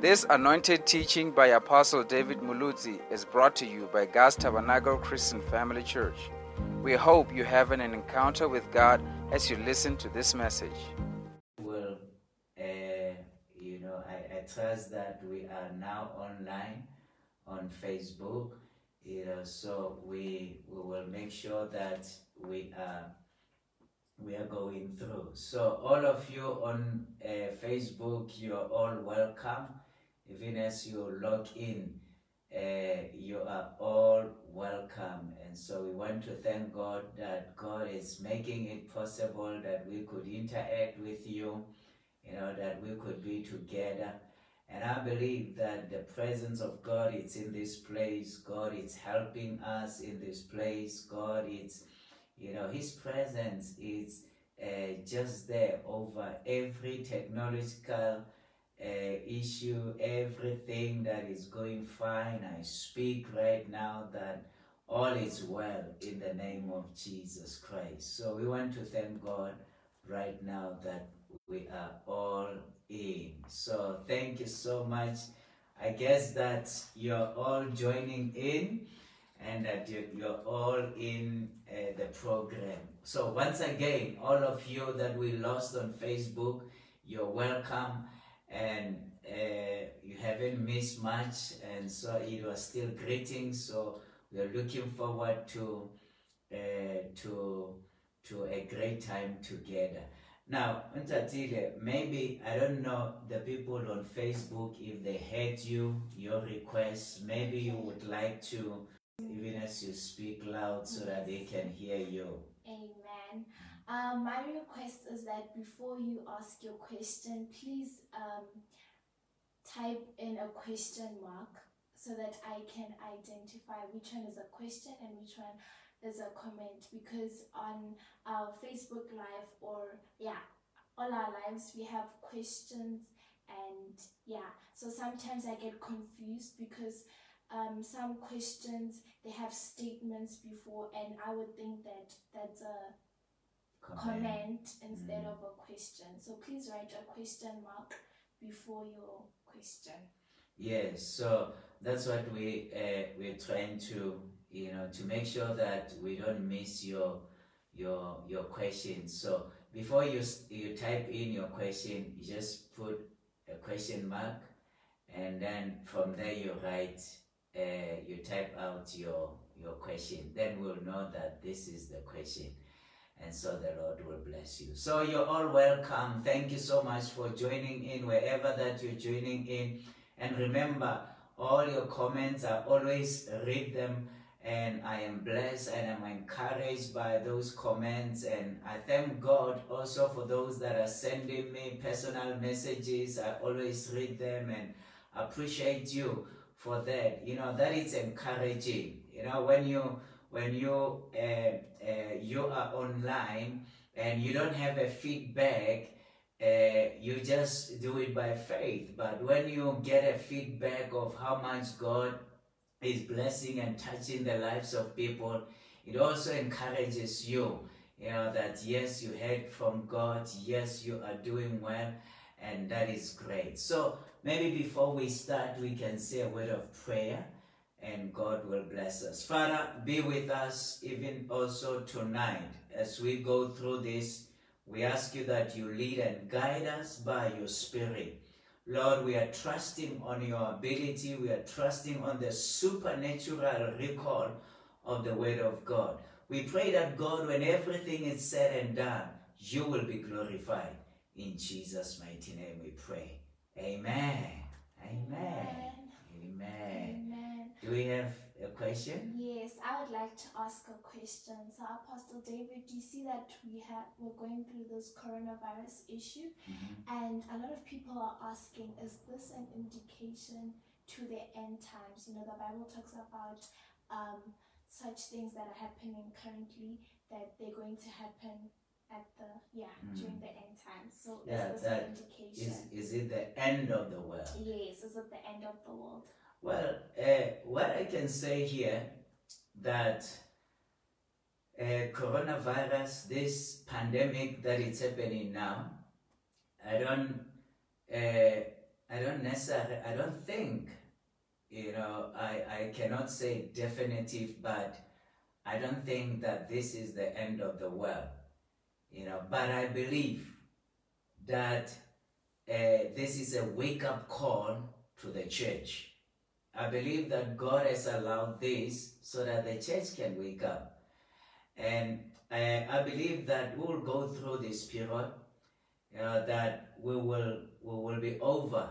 This anointed teaching by Apostle David Muluzi is brought to you by God's Tabernacle Christian Family Church. We hope you have an encounter with God as you listen to this message. Well, uh, you know, I, I trust that we are now online on Facebook. You know, so we we will make sure that we are we are going through. So all of you on uh, Facebook, you're all welcome. Even as you log in, uh, you are all welcome. And so we want to thank God that God is making it possible that we could interact with you, you know, that we could be together. And I believe that the presence of God is in this place. God is helping us in this place. God is, you know, His presence is uh, just there over every technological uh, issue, everything that is going fine. I speak right now that all is well in the name of Jesus Christ. So we want to thank God right now that we are all in. So thank you so much. I guess that you're all joining in and that you- you're all in uh, the program. So once again, all of you that we lost on Facebook, you're welcome and uh, you haven't missed much and so it was still greeting So we're looking forward to uh, to to a great time together. Now, Ntatile, maybe I don't know the people on Facebook if they heard you, your request. Maybe you would like to, even as you speak loud, so that they can hear you. Amen. Um, my request is that before you ask your question, please um, type in a question mark so that I can identify which one is a question and which one is a comment. Because on our Facebook Live or, yeah, all our lives, we have questions and, yeah, so sometimes I get confused because um, some questions they have statements before, and I would think that that's a comment instead Mm. of a question. So please write a question mark before your question. Yes, so that's what we uh, we're trying to you know to make sure that we don't miss your your your question. So before you you type in your question, you just put a question mark, and then from there you write uh, you type out your your question. Then we'll know that this is the question. And so the Lord will bless you. So you're all welcome. Thank you so much for joining in wherever that you're joining in. And remember, all your comments, I always read them and I am blessed and I'm encouraged by those comments. And I thank God also for those that are sending me personal messages. I always read them and appreciate you for that. You know, that is encouraging. You know, when you when you uh, uh, you are online and you don't have a feedback uh, you just do it by faith. But when you get a feedback of how much God is blessing and touching the lives of people, it also encourages you. You know that yes, you heard from God. Yes, you are doing well, and that is great. So maybe before we start, we can say a word of prayer, and God will bless us. Father, be with us even also tonight as we go through this. We ask you that you lead and guide us by your Spirit. Lord, we are trusting on your ability. We are trusting on the supernatural recall of the Word of God. We pray that God, when everything is said and done, you will be glorified. In Jesus' mighty name we pray. Amen. Amen. Amen. Amen. Do we have a question? Yes, I would like to ask a question. So, Apostle David, do you see that we have we're going through this coronavirus issue, and a lot of people are asking, is this an indication to the end times? You know, the Bible talks about um, such things that are happening currently that they're going to happen at the yeah Mm. during the end times. So, Yeah, is this an indication? Is, is it the end of the world? yes, is it the end of the world? Well, uh, what I can say here that uh, coronavirus, this pandemic that is happening now, I don't, uh, I don't necessarily, I don't think, you know, I, I cannot say definitive, but I don't think that this is the end of the world, you know, but I believe that uh, this is a wake up call to the church. I believe that God has allowed this so that the church can wake up. And uh, I believe that we will go through this period, uh, that we will, we will be over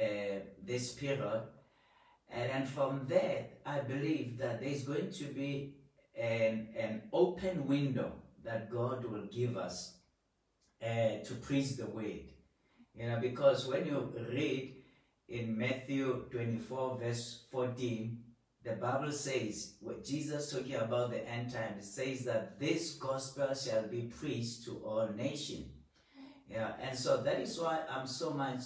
uh, this period. And then from there, I believe that there's going to be an, an open window that God will give us uh, to preach the word. You know, because when you read in Matthew 24, verse 14, the Bible says, what Jesus talking about the end times, says that this gospel shall be preached to all nations. Yeah, and so that is why I'm so much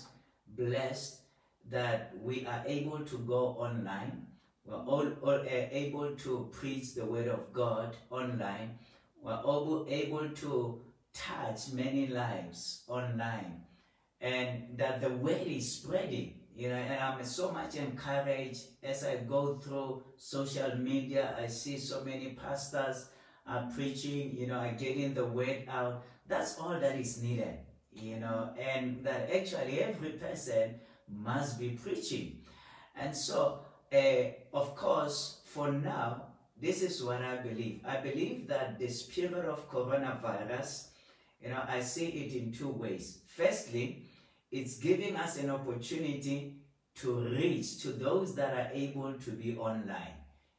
blessed that we are able to go online. We're all, all uh, able to preach the word of God online. We're all able to touch many lives online. And that the word is spreading. You know, and I'm so much encouraged as I go through social media. I see so many pastors are preaching, you know, are getting the word out. That's all that is needed, you know, and that actually every person must be preaching. And so, uh, of course, for now, this is what I believe. I believe that the spirit of coronavirus, you know, I see it in two ways. Firstly, it's giving us an opportunity to reach to those that are able to be online,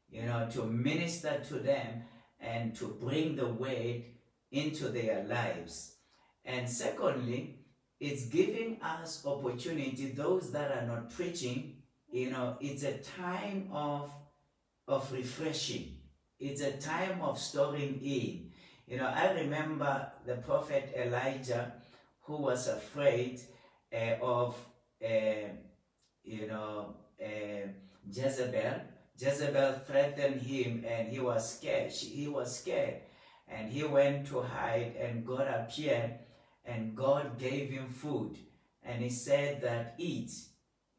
you know, to minister to them and to bring the word into their lives. And secondly, it's giving us opportunity, those that are not preaching, you know, it's a time of, of refreshing. It's a time of storing in. You know, I remember the prophet Elijah who was afraid uh, of, uh, you know, uh, Jezebel. Jezebel threatened him and he was scared. he was scared. And he went to hide and God appeared and God gave him food. And he said that eat.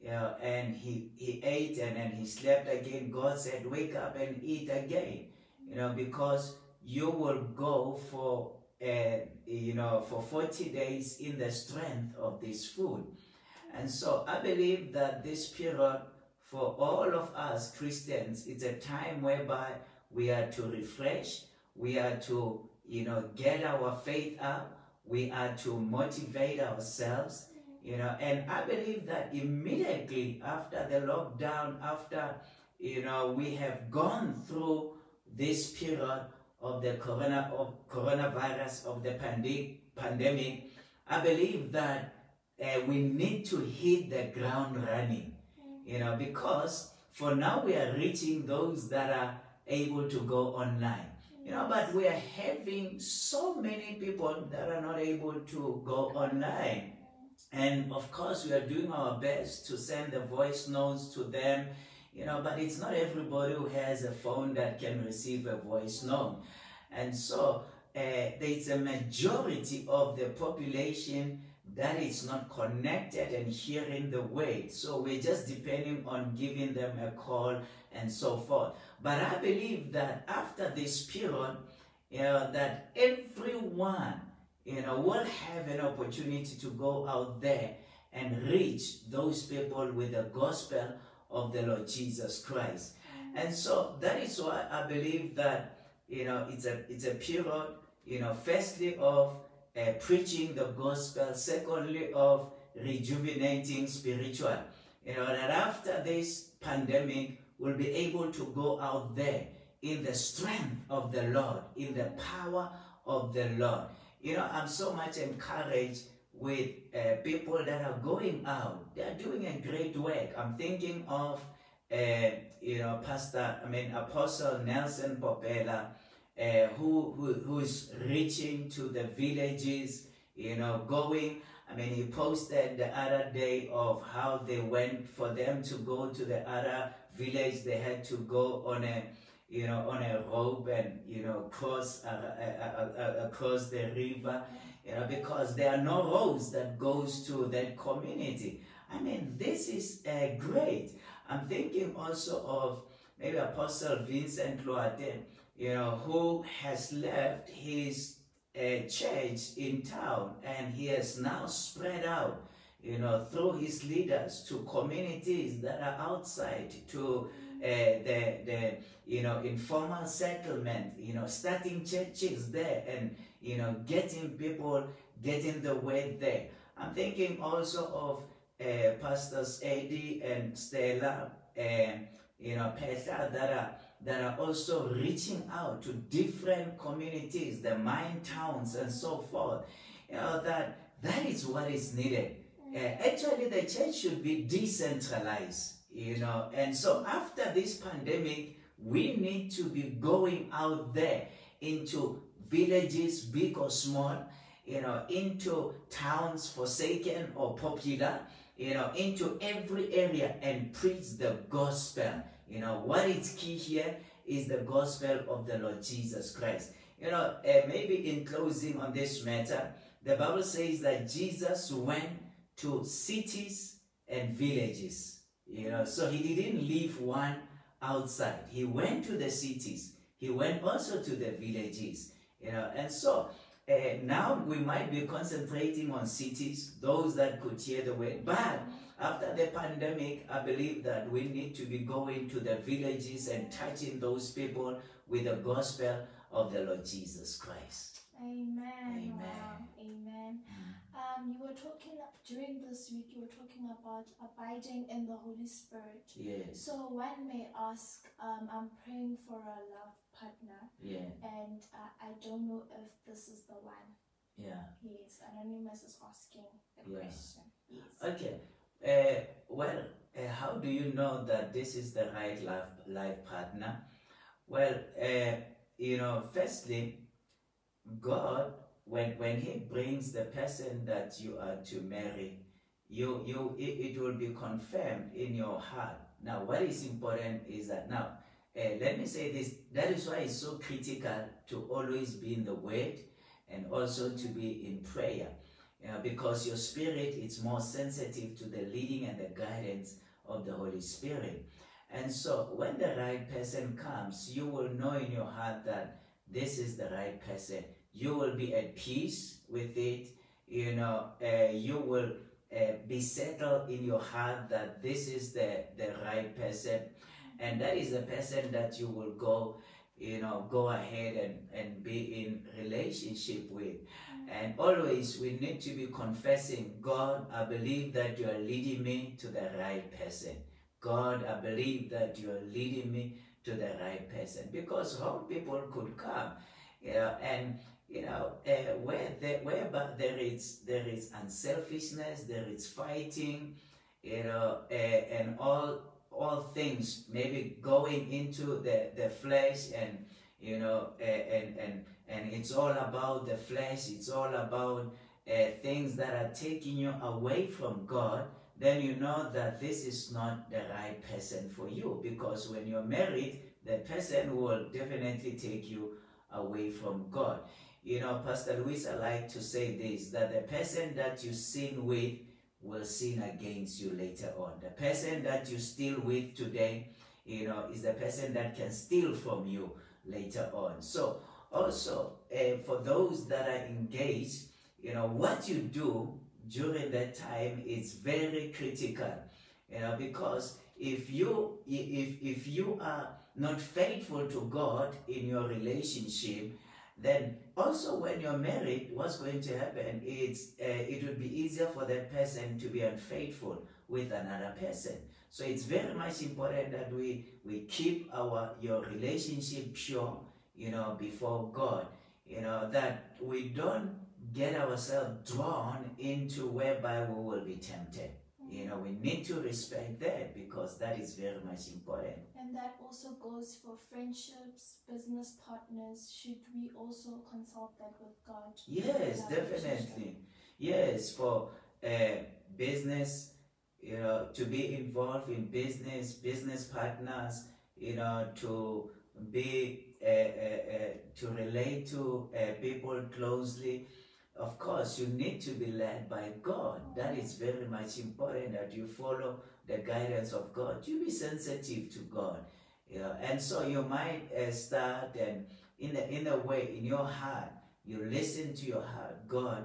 You know, and he, he ate and then he slept again. God said, wake up and eat again. You know, because you will go for uh, you know, for 40 days in the strength of this food. And so I believe that this period for all of us Christians, it's a time whereby we are to refresh, we are to, you know, get our faith up, we are to motivate ourselves, you know, and I believe that immediately after the lockdown, after, you know, we have gone through this period of the corona, of coronavirus, of the pandemic, I believe that uh, we need to hit the ground running, you know, because for now we are reaching those that are able to go online. You know, but we are having so many people that are not able to go online. And of course, we are doing our best to send the voice notes to them, you know, but it's not everybody who has a phone that can receive a voice note. And so uh, there's a majority of the population that is not connected and hearing the word. So we're just depending on giving them a call and so forth. But I believe that after this period, you know, that everyone, you know, will have an opportunity to go out there and reach those people with the gospel of the Lord Jesus Christ. And so that is why I believe that, you know, it's a, it's a period, you know, firstly of uh, preaching the gospel, secondly of rejuvenating spiritual. You know, that after this pandemic, we'll be able to go out there in the strength of the Lord, in the power of the Lord. You know, I'm so much encouraged with uh, people that are going out. They are doing a great work. I'm thinking of, uh, you know, Pastor, I mean, Apostle Nelson Popela, uh, who, who who's reaching to the villages, you know, going. I mean, he posted the other day of how they went for them to go to the other village. They had to go on a, you know, on a rope and you know cross uh, uh, uh, across the river, you know, because there are no roads that goes to that community. I mean, this is uh, great. I'm thinking also of maybe Apostle Vincent Loaden, you know, who has left his uh, church in town and he has now spread out, you know, through his leaders to communities that are outside, to uh, the, the, you know, informal settlement, you know, starting churches there and, you know, getting people, getting the word there. I'm thinking also of uh, Pastors Eddie and Stella, and you know, Petra that are that are also reaching out to different communities, the mine towns and so forth. You know, that that is what is needed. Uh, actually, the church should be decentralized, you know, and so after this pandemic, we need to be going out there into villages, big or small, you know, into towns forsaken or popular, you know, into every area and preach the gospel. You know, what is key here is the gospel of the Lord Jesus Christ. You know, uh, maybe in closing on this matter, the Bible says that Jesus went to cities and villages. You know, so he didn't leave one outside. He went to the cities. He went also to the villages. You know, and so uh, now we might be concentrating on cities, those that could hear the word. But after the pandemic, I believe that we need to be going to the villages and touching those people with the gospel of the Lord Jesus Christ. Amen. Amen. Wow. Amen. Um, you were talking during this week. You were talking about abiding in the Holy Spirit. Yes. So one may ask, um, I'm praying for a love partner, Yeah. and uh, I don't know if this is the one. Yeah. Yes, Anonymous is asking the Yeah. question. Yes. Okay. Uh, well, uh, how do you know that this is the right life, life partner? Well, uh, you know, firstly, God, when, when He brings the person that you are to marry, you, you, it, it will be confirmed in your heart. Now, what is important is that now, uh, let me say this, that is why it's so critical to always be in the Word and also to be in prayer. Because your spirit is more sensitive to the leading and the guidance of the Holy Spirit. And so when the right person comes, you will know in your heart that this is the right person. You will be at peace with it. You know, uh, you will uh, be settled in your heart that this is the, the right person. And that is the person that you will go, you know, go ahead and, and be in relationship with. And always we need to be confessing, God, I believe that you are leading me to the right person. God, I believe that you are leading me to the right person. Because how people could come, you know, and you know, uh, where there, whereby there is there is unselfishness, there is fighting, you know, uh, and all all things maybe going into the, the flesh and you know and and and it's all about the flesh it's all about uh, things that are taking you away from god then you know that this is not the right person for you. Because when you're married the person will definitely take you away from god. You know pastor luis i like to say this that the person that you sin with will sin against you later on. The person that you steal with today, you know, is the person that can steal from you later on. So also, uh, for those that are engaged, you know, what you do during that time is very critical, you know, because if you if if you are not faithful to God in your relationship, then also when you're married what's going to happen is uh, it would be easier for that person to be unfaithful with another person. So it's very much important that we we keep our your relationship pure you know before god. You know that we don't get ourselves drawn into whereby we will be tempted you know we need to respect that because that is very much important And that also goes for friendships, business partners. Should we also consult that with God? Yes, in our relationship? definitely. Yes, for uh, business, you know, to be involved in business, business partners, you know, to be uh, uh, uh, to relate to uh, people closely, of course, you need to be led by God. That is very much important that you follow the guidance of God. You be sensitive to God. Yeah, and so you might uh, start and in a, in a way in your heart you listen to your heart. God,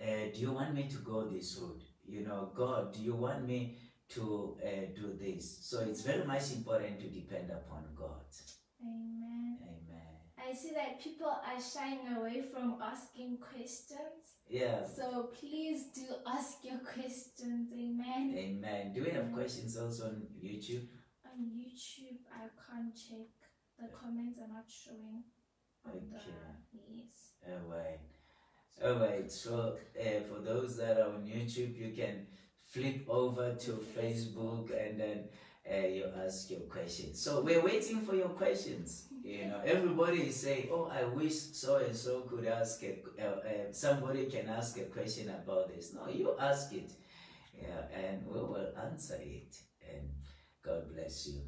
uh, do you want me to go this route? You know, God, do you want me to uh, do this? So it's very much important to depend upon God. Amen. Amen. I see that people are shying away from asking questions. Yeah. So please do ask your questions. Amen. Amen. Do we have questions also on YouTube? On YouTube, I can't check. The comments are not showing. on the- Okay. yes. Alright. Alright, so uh, for those that are on YouTube, you can flip over to Facebook and then uh, you ask your questions. So we're waiting for your questions. You know, everybody is saying, "Oh, I wish so and so could ask a, uh, uh, somebody can ask a question about this." No, you ask it, yeah, and we will answer it. And God bless you.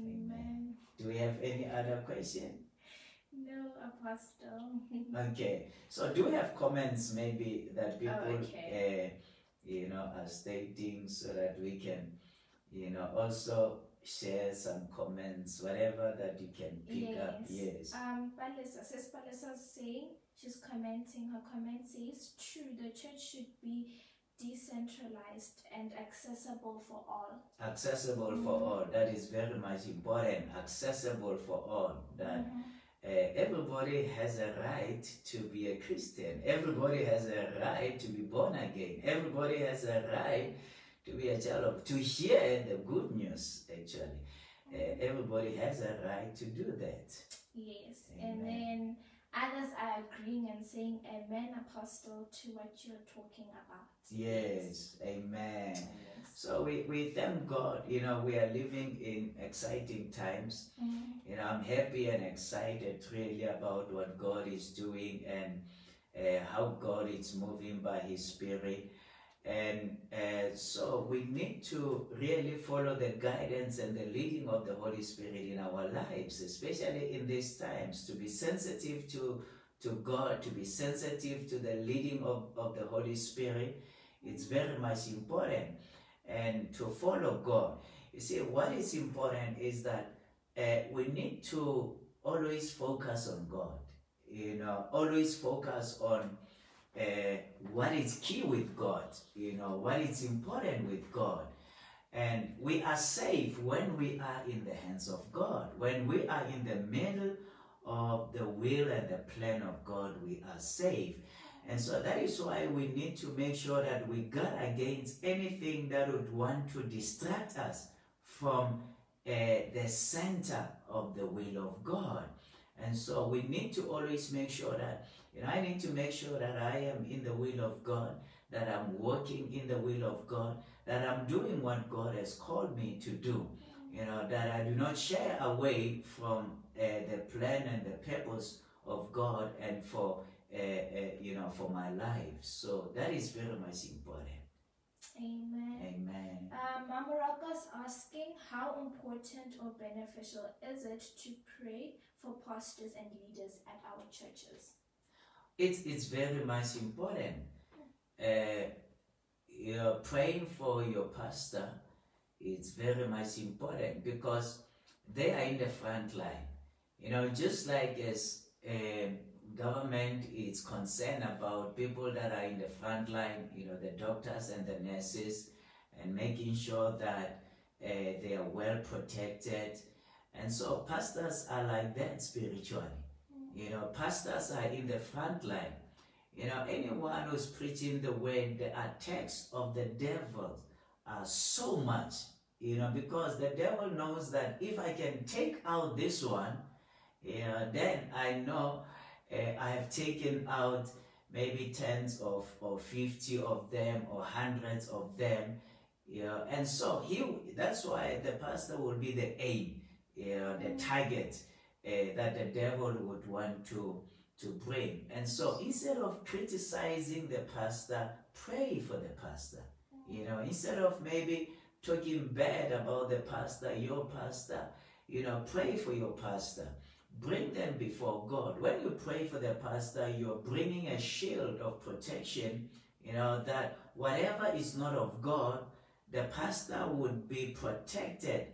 Amen. Do we have any other question? No, Apostle. Okay, so do we have comments maybe that people, Oh, okay. uh, you know, are stating so that we can, you know, also share some comments, whatever that you can pick up. Yes. Um, Palisa, says Palisa is saying, she's commenting, her comment says, true, the church should be decentralized and accessible for all. Accessible for all. That is very much important. Accessible for all. That Mhm. uh, everybody has a right to be a Christian. Everybody has a right to be born again. Everybody has a right to be a child of, to hear the good news, actually. Uh, everybody has a right to do that. Yes, Amen. and then others are agreeing and saying, Amen, Apostle, to what you're talking about. Yes, amen. Yes. So we, we thank God, you know, we are living in exciting times. Mhm. You know, I'm happy and excited really about what God is doing and uh, how God is moving by His Spirit. And uh, so we need to really follow the guidance and the leading of the Holy Spirit in our lives, especially in these times, to be sensitive to, to God, to be sensitive to the leading of, of the Holy Spirit. It's very much important. And to follow God. You see, what is important is that uh, we need to always focus on God. You know, always focus on uh, what is key with God. You know, what is important with God. And we are safe when we are in the hands of God. When we are in the middle of the will and the plan of God, we are safe. And so that is why we need to make sure that we guard against anything that would want to distract us from uh, the center of the will of God. And so we need to always make sure that, know, I need to make sure that I am in the will of God, that I'm working in the will of God, that I'm doing what God has called me to do. You know, that I do not shy away from uh, the plan and the purpose of God and for, uh, uh, you know, for my life. So that is very much important. Amen. Amen. Um, Mama Rocca's asking how important or beneficial is it to pray for pastors and leaders at our churches? It's, it's very much important. Uh, you know, praying for your pastor is very much important because they are in the front line. You know, just like as um government is concerned about people that are in the front line, you know, the doctors and the nurses, and making sure that uh, they are well protected. And so pastors are like that spiritually. You know, pastors are in the front line. You know, anyone who's preaching the word, the attacks of the devil are so much, you know, because the devil knows that if I can take out this one, you know, then I know uh, I have taken out maybe tens of or 50 of them or hundreds of them, you know, and so he, that's why the pastor will be the aim, you know, the target that the devil would want to to bring. And so instead of criticizing the pastor, pray for the pastor. You know, instead of maybe talking bad about the pastor, your pastor, you know, pray for your pastor. bring them before God. When you pray for the pastor, you're bringing a shield of protection, you know, that whatever is not of God, the pastor would be protected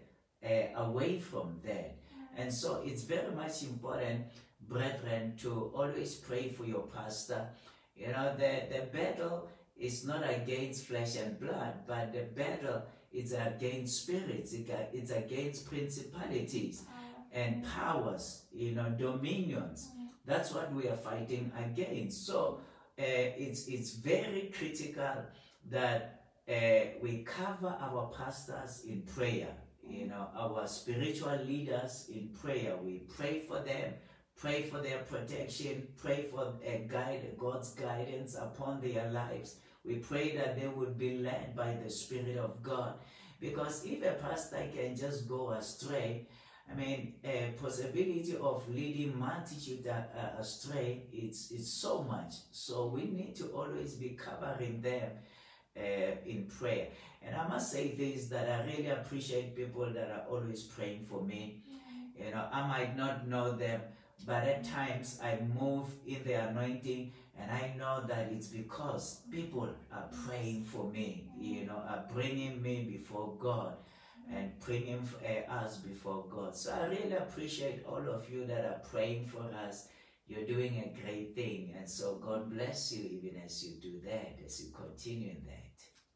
uh, away from that. And so it's very much important, brethren, to always pray for your pastor. You know, the, the battle is not against flesh and blood, but the battle is against spirits, it's against principalities and powers, you know, dominions. That's what we are fighting against. So uh, it's, it's very critical that uh, we cover our pastors in prayer, Mm-hmm. you know, our spiritual leaders in prayer. We pray for them, pray for their protection, pray for a guide, God's guidance upon their lives. We pray that they would be led by the Spirit of God. Because if a pastor can just go astray, I mean, a possibility of leading multitude uh, uh astray, it's, it's so much. So we need to always be covering them uh, in prayer. And I must say this, that I really appreciate people that are always praying for me. You know, I might not know them, but at times I move in the anointing and I know that it's because people are praying for me, you know, are bringing me before God and bringing uh, us before God. So I really appreciate all of you that are praying for us. You're doing a great thing. And so God bless you even as you do that, as you continue in that.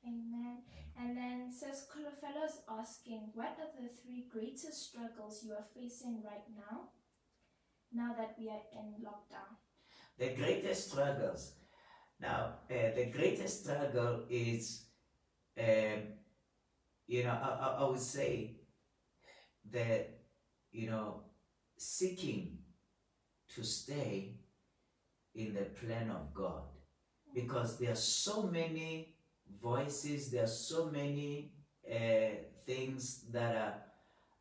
Amen. And then says Kulafelo is asking, what are the three greatest struggles you are facing right now, now that we are in lockdown? The greatest struggles. Now, uh, the greatest struggle is um, you know, I, I, I would say that, you know, seeking to stay in the plan of God because there are so many voices, there are so many uh, things that are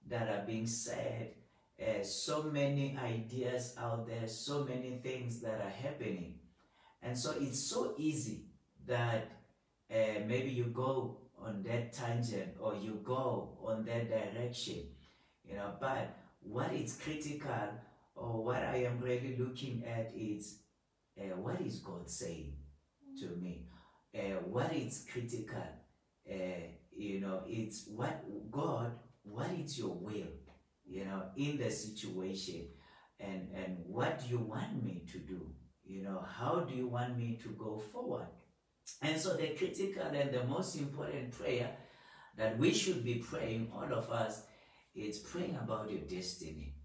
that are being said, uh, so many ideas out there, so many things that are happening, and so it's so easy that uh, maybe you go on that tangent or you go on that direction you know. But what is critical or what i am really looking at is uh, what is god saying to me uh, what is critical uh, you know it's what god what is your will you know in the situation and and what do you want me to do you know how do you want me to go forward and so the critical and the most important prayer that we should be praying, all of us, is praying about your destiny.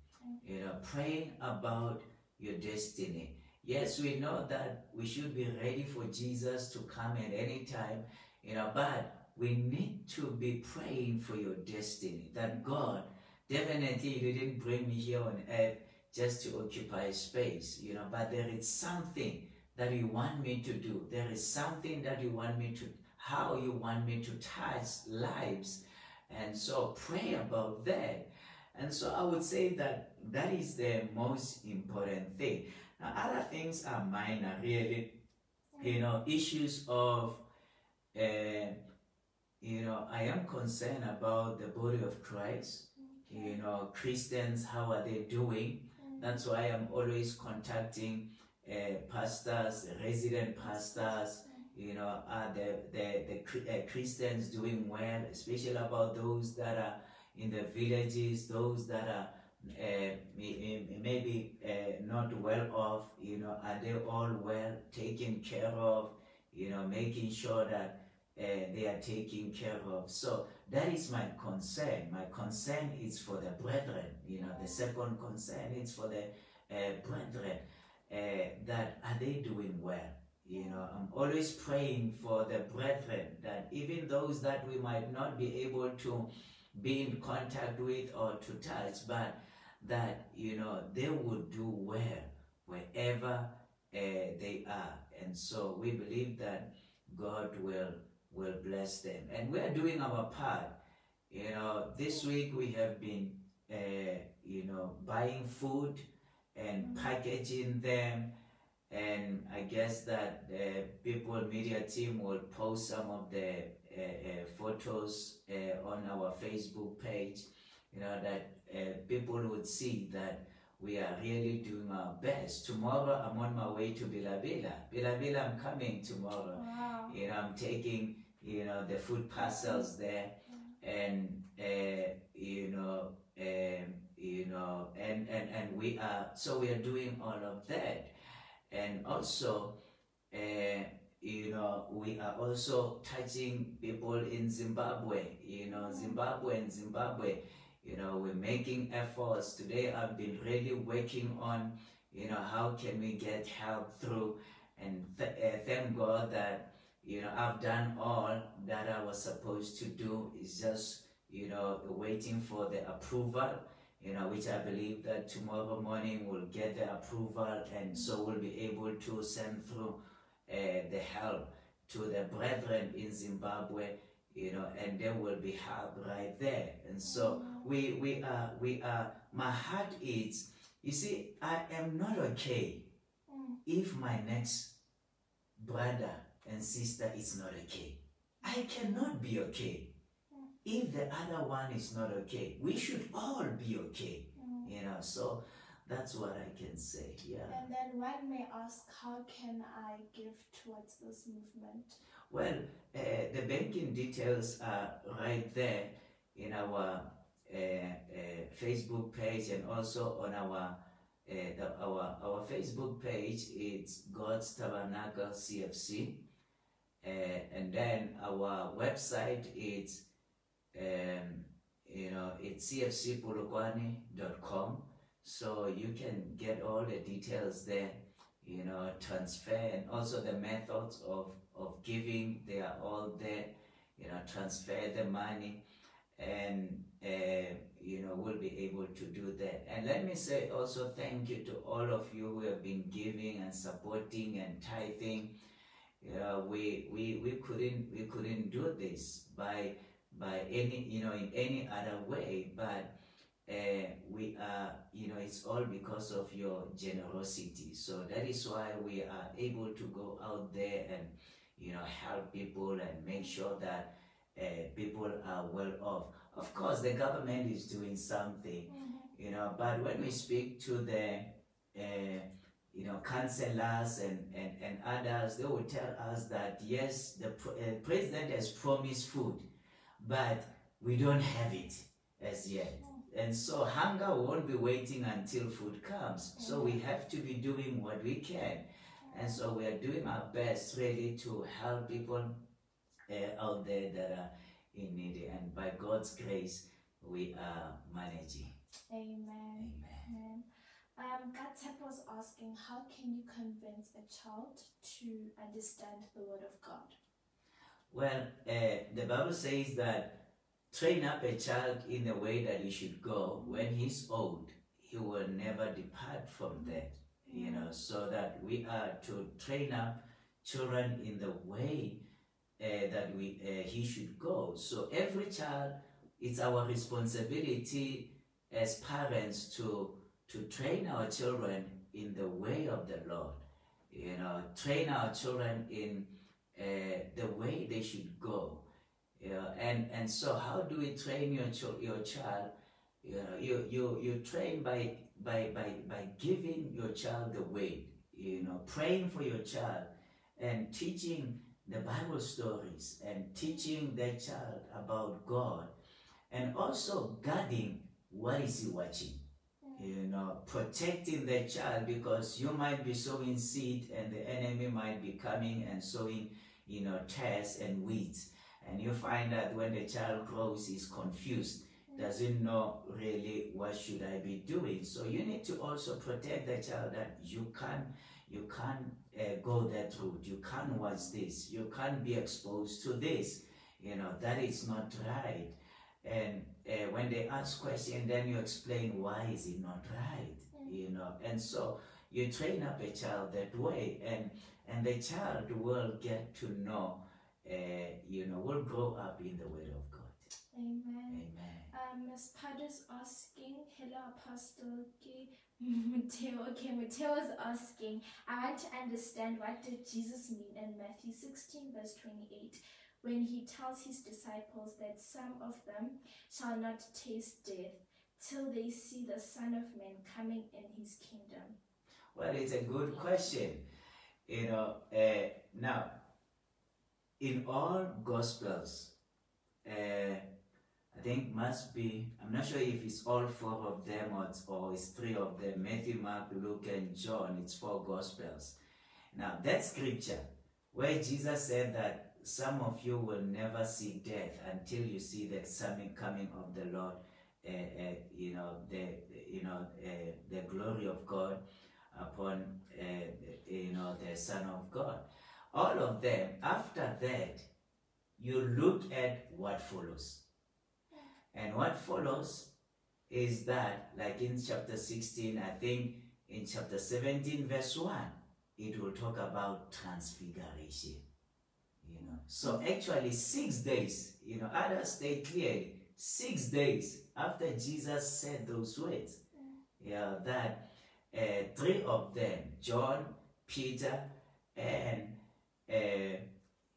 You know, praying about your destiny. Yes, we know that we should be ready for Jesus to come at any time, you know, but we need to be praying for your destiny. That God, definitely you didn't bring me here on earth just to occupy space, you know, but there is something that you want me to do. There is something that you want me to, how you want me to touch lives. And so pray about that. And so I would say that that is the most important thing. Now, other things are minor, really. You know, issues of, uh, you know, I am concerned about the body of Christ. You know, Christians, how are they doing? That's why I'm always contacting uh, pastors, resident pastors, you know, are the, the, the uh, Christians doing well, especially about those that are in the villages, those that are uh, maybe uh, not well off, you know, are they all well taken care of, you know, making sure that uh, they are taken care of. So that is my concern. My concern is for the brethren, you know, the second concern is for the uh, brethren uh, that are they doing well? You know, I'm always praying for the brethren that even those that we might not be able to be in contact with or to touch, but that, you know, they would do well wherever uh, they are. And so we believe that God will will bless them. And we are doing our part. You know, this week we have been, uh, you know, buying food and packaging them and I guess that the people media team will post some of the uh, uh, photos uh, on our Facebook page you know that uh, people would see that we are really doing our best. Tomorrow I'm on my way to Bilabila. Bilabila, I'm coming tomorrow. Wow. You know, I'm taking, you know, the food parcels there and, uh, you know, um, you know, and, and, and we are, so we are doing all of that. And also, uh, you know, we are also touching people in Zimbabwe, you know, Zimbabwe and Zimbabwe, you know, we're making efforts. Today I've been really working on, you know, how can we get help through and th- uh, thank God that, you know, I've done all that I was supposed to do. It's just, you know, waiting for the approval, you know, which I believe that tomorrow morning we'll get the approval and so we'll be able to send through uh, the help to the brethren in Zimbabwe, you know, and there will be help right there. And so we we are we are. My heart is, you see, I am not okay Mm. if my next brother and sister is not okay. I cannot be okay if the other one is not okay. We should all be okay, Mm. you know. So that's what I can say. Yeah. And then one may ask, how can I give towards this movement? Well, uh, the banking details are right there in our uh, uh, Facebook page and also on our uh, the, our our Facebook page. It's God's Tabernacle CFC, uh, and then our website is um, you know it's cfcpolokwane.com. So you can get all the details there. You know, transfer and also the methods of of giving. They are all there. You know, transfer the money, and uh, you know we'll be able to do that. And let me say also thank you to all of you who have been giving and supporting and tithing. Yeah, we, we we couldn't we couldn't do this by by any you know in any other way, but uh, we are you know it's all because of your generosity. So that is why we are able to go out there and you know help people and make sure that uh, people are well off. Of course, the government is doing something, you know, but when we speak to the uh, you know councillors and, and, and others, they will tell us that yes, the pr- uh, president has promised food, but we don't have it as yet. And so hunger won't be waiting until food comes. So we have to be doing what we can. And so we are doing our best really to help people uh, out there that are in need. And by God's grace, we are managing. Amen. Amen. Amen. Um, Gatep was asking, how can you convince a child to understand the Word of God? Well, uh, the Bible says that train up a child in the way that he should go. When he's old, he will never depart from that. You know, so that we are to train up children in the way that we uh, he should go. So every child, it's our responsibility as parents to to train our children in the way of the Lord. You know, train our children in uh, the way they should go. You know, and and so how do we train your ch- your child? You know, you you you train by by by by giving your child the way. You know, praying for your child and teaching the Bible stories and teaching their child about God, and also guarding what is he watching you know, protecting their child because you might be sowing seed and the enemy might be coming and sowing, you know, tares and weeds. And you find that when the child grows, he's confused, doesn't know really what should I be doing. So you need to also protect the child that you can't, you can't uh, go that route. You can't watch this. You can't be exposed to this. You know, that is not right and uh, when they ask question then you explain why is it not right you know and so you train up a child that way and and the child will get to know uh, you know will grow up in the word of god Amen. amen Um, Miss Pad is asking, hello Apostle. Mateo. Okay, Mateo is asking, I want to understand what did Jesus mean in Matthew 16 verse 28 when he tells his disciples that some of them shall not taste death till they see the Son of Man coming in his kingdom? Well, it's a good question. You know, uh, now, in all Gospels, uh, I think must be, I'm not sure if it's all four of them or it's, or it's three of them Matthew, Mark, Luke, and John. It's four Gospels. Now, that scripture where Jesus said that some of you will never see death until you see the coming coming of the Lord, uh, uh, you know, the, you know, uh, the glory of God upon, you know, the Son of God. All of them, after that, you look at what follows. And what follows is that, like in chapter 16, I think in chapter 17, verse 1, it will talk about transfiguration. You know, so actually six days, you know, others state clearly, six days after Jesus said those words, yeah, that uh, three of them, John, Peter, and uh,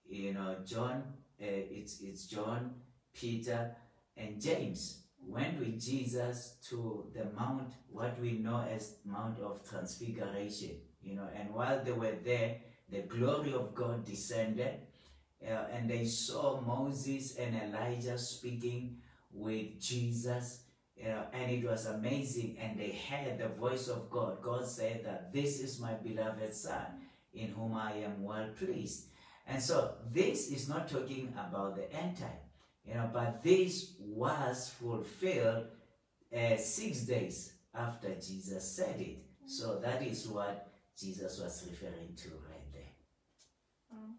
you know, John, uh, it's it's John, Peter, and James went with Jesus to the mount, what we know as Mount of Transfiguration. You know, and while they were there, the glory of God descended, uh, and they saw Moses and Elijah speaking with Jesus. You know, and it was amazing, and they heard the voice of God. God said that this is my beloved Son, in whom I am well pleased. And so this is not talking about the end time, you know, but this was fulfilled uh, six days after Jesus said it. So that is what Jesus was referring to right there. Um,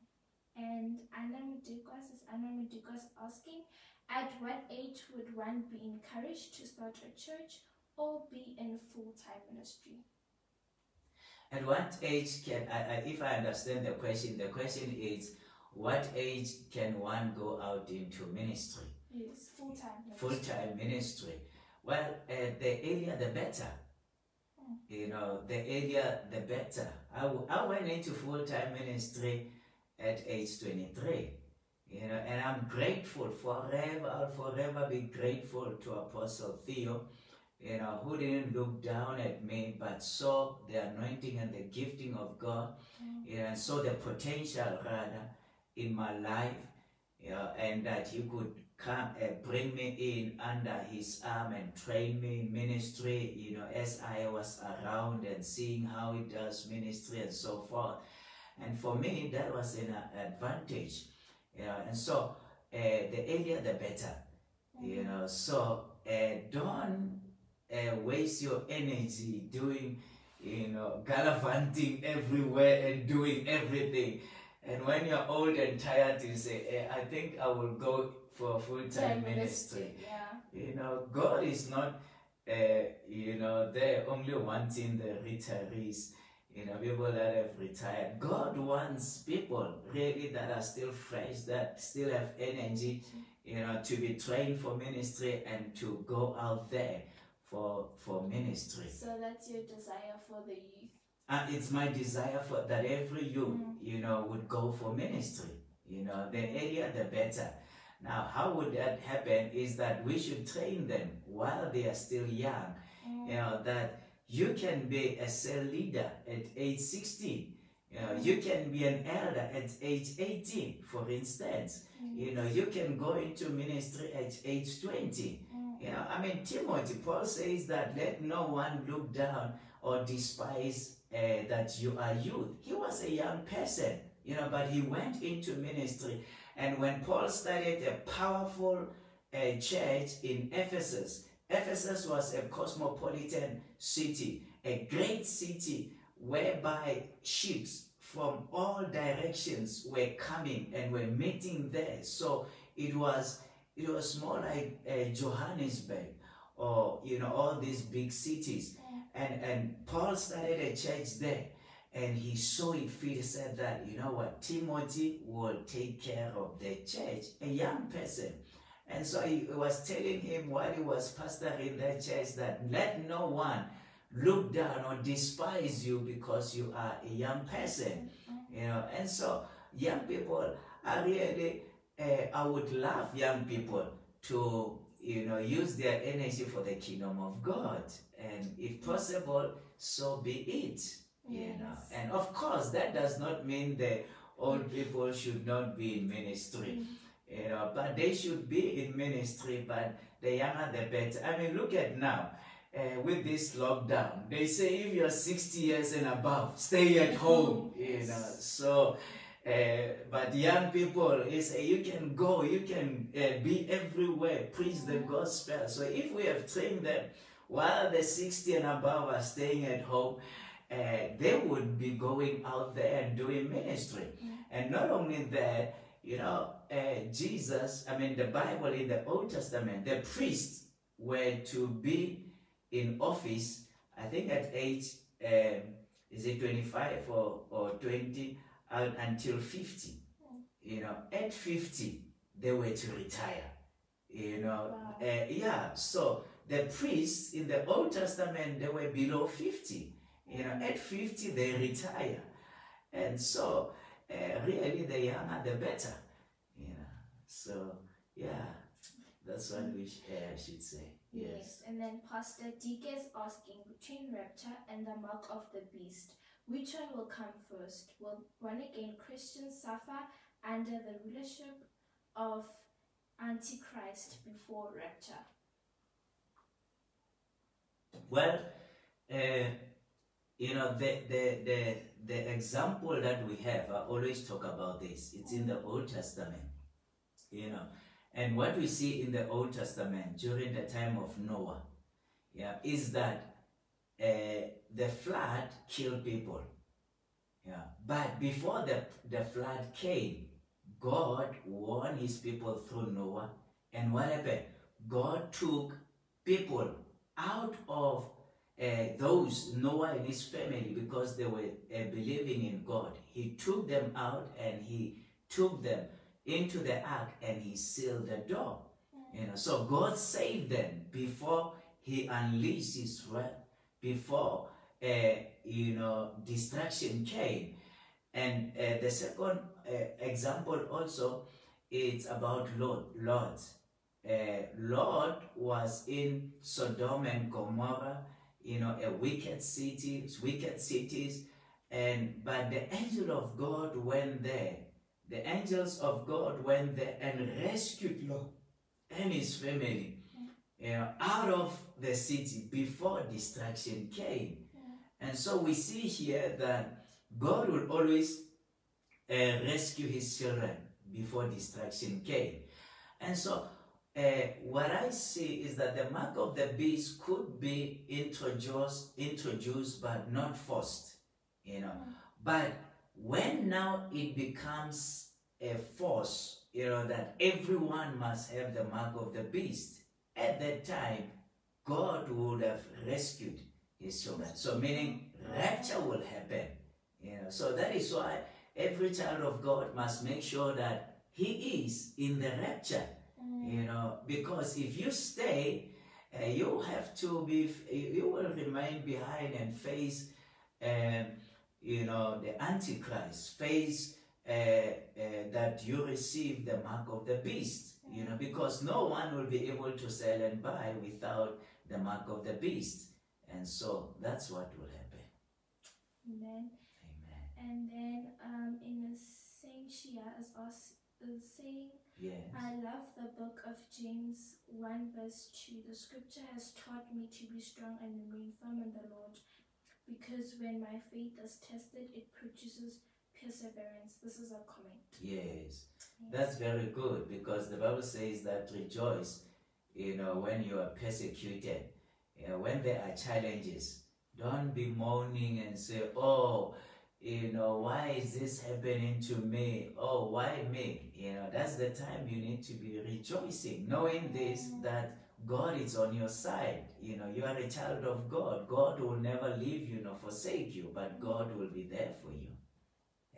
and Anna Mudikos is Anna Mudikos asking, at what age would one be encouraged to start a church or be in full-time ministry? At what age can, I, I, if I understand the question, the question is, what age can one go out into ministry? Yes, full-time ministry. Full-time ministry. Well, uh, the earlier the better. You know, the earlier the better. I, w- I went into full-time ministry at age 23. You know, and I'm grateful forever, I'll forever be grateful to Apostle Theo, you know, who didn't look down at me but saw the anointing and the gifting of God, you know, and saw the potential rather in my life, know, and that he could come and bring me in under his arm and train me in ministry, you know, as I was around and seeing how he does ministry and so forth. And for me, that was an advantage, you know, and so uh, the earlier the better, you know, so uh, don't uh, waste your energy doing, you know, gallivanting everywhere and doing everything. And when you're old and tired, you say, eh, I think I will go for full-time ministry. Yeah. You know, God is not, uh, you know, there only wanting the retirees, you know, people that have retired. God wants people really that are still fresh, that still have energy, you know, to be trained for ministry and to go out there for for ministry. So that's your desire for the youth. And it's my desire for that every youth, Mm. you know, would go for ministry. You know, the earlier the better. Now, how would that happen? Is that we should train them while they are still young. Mm. You know that you can be a cell leader at age 16. You know, you can be an elder at age 18, for instance. You know, you can go into ministry at age 20. Mm. You know, I mean, Timothy, Paul says that let no one look down or despise uh, that you are youth. He was a young person, you know, but he went into ministry. And when Paul started a powerful uh, church in Ephesus, Ephesus was a cosmopolitan city, a great city whereby ships from all directions were coming and were meeting there. So it was it was more like uh, Johannesburg or you know all these big cities. And and Paul started a church there. And he saw it fit, said that, you know what, Timothy will take care of the church, a young person. And so he was telling him while he was pastoring that church that let no one look down or despise you because you are a young person. You know, and so young people are really, uh, I would love young people to, you know, use their energy for the kingdom of God. And if possible, so be it. You know. And of course, that does not mean the old people should not be in ministry. Mm. You know, but they should be in ministry, but the younger the better. I mean, look at now. Uh, with this lockdown, they say if you're 60 years and above, stay at home. You know, so uh, but young people, you say you can go, you can uh, be everywhere, preach the gospel. So if we have trained them while the 60 and above are staying at home, uh, they would be going out there and doing ministry. And not only that, you know, uh, Jesus, I mean, the Bible in the Old Testament, the priests were to be in office, I think at age, um, is it 25 or, or 20, uh, until 50. You know, at 50, they were to retire. You know, Wow. uh, yeah, so the priests in the Old Testament, they were below 50. You know, at 50, they retire. And so, uh, really, the younger, the better. You know, so, yeah, that's what we sh- should say. Yes. Yes, and then Pastor DK is asking between rapture and the mark of the beast, which one will come first? Will born again Christians suffer under the rulership of Antichrist before rapture? Well, uh, you know, the, the, the, the example that we have, I always talk about this. It's in the Old Testament, you know. And what we see in the Old Testament during the time of Noah, yeah, is that uh, the flood killed people. Yeah. But before the, the flood came, God warned his people through Noah. And what happened? God took people out of uh, those, Noah and his family, because they were uh, believing in God. He took them out and he took them into the ark and he sealed the door. You know, so God saved them before he unleashed his wrath, before uh, you know destruction came. And uh, the second uh, example also it's about Lot. Lot. Uh, Lot was in Sodom and Gomorrah, you know, a wicked city, wicked cities, and but the angel of God went there. The angels of God went there and rescued Lot and his family you know, out of the city before destruction came. And so we see here that God will always uh, rescue his children before destruction came. And so uh, what I see is that the mark of the beast could be introduced, introduced but not forced, you know. But when now it becomes a force, you know, that everyone must have the mark of the beast, at that time, God would have rescued his children. So meaning rapture will happen. You know, so that is why every child of God must make sure that he is in the rapture. You know, because if you stay, uh, you have to be, you will remain behind and face, um, you know, the Antichrist, face uh, uh, that you receive the mark of the beast, you know, because no one will be able to sell and buy without the mark of the beast. And so that's what will happen. Amen. Amen. And then um, in the same Shia is, us, is saying, Yes. I love the book of James 1 verse 2. The scripture has taught me to be strong and remain firm in the Lord, because when my faith is tested, it produces perseverance. This is a comment. Yes. That's very good because the Bible says that rejoice, you know, when you are persecuted, you know, when there are challenges. Don't be moaning and say, oh, you know, why is this happening to me? Oh, why me? You know, that's the time you need to be rejoicing, knowing this that God is on your side. You know, you are a child of God. God will never leave you nor forsake you, but God will be there for you.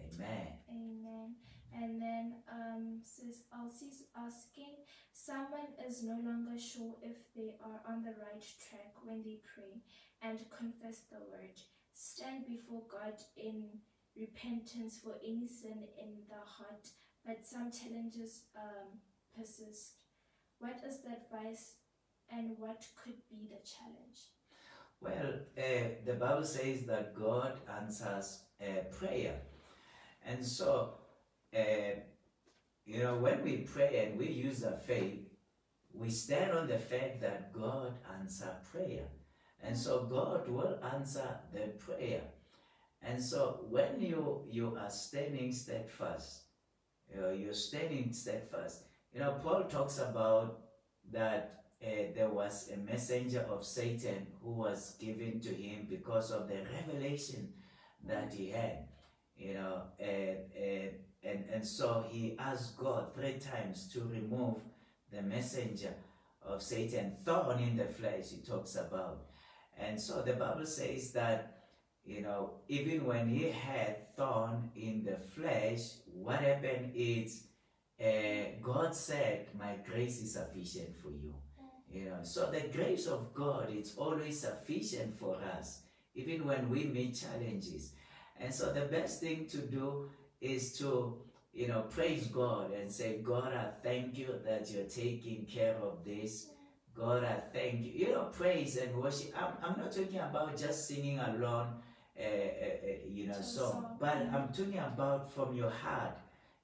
Amen. Amen. And then um, says Elsie's asking, someone is no longer sure if they are on the right track when they pray and confess the word. Stand before God in repentance for any sin in the heart, but some challenges um, persist. What is the advice and what could be the challenge? Well, uh, the Bible says that God answers uh, prayer. And so, uh, you know, when we pray and we use our faith, we stand on the fact that God answers prayer. And so God will answer the prayer. And so when you you are standing steadfast, you know, you're standing steadfast. You know, Paul talks about that uh, there was a messenger of Satan who was given to him because of the revelation that he had. You know, and, and, and, and so he asked God three times to remove the messenger of Satan, thorn in the flesh, he talks about. And so the Bible says that, you know, even when he had thorn in the flesh, what happened is uh, God said, My grace is sufficient for you. You know, so the grace of God is always sufficient for us, even when we meet challenges. And so the best thing to do is to, you know, praise God and say, God, I thank you that you're taking care of this. God, I thank you. You know, praise and worship. I'm, I'm not talking about just singing alone, uh, uh, uh, you know, song, but. I'm talking about from your heart.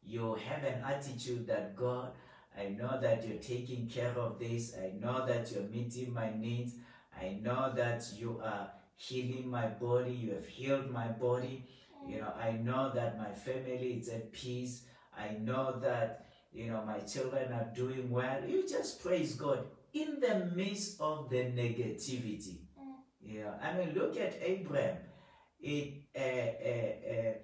You have an attitude that God, I know that you're taking care of this. I know that you're meeting my needs. I know that you are healing my body. You have healed my body. You know, I know that my family is at peace. I know that, you know, my children are doing well. You just praise God in the midst of the negativity. Mm. Know, I mean, look at Abraham. It, uh, uh, uh,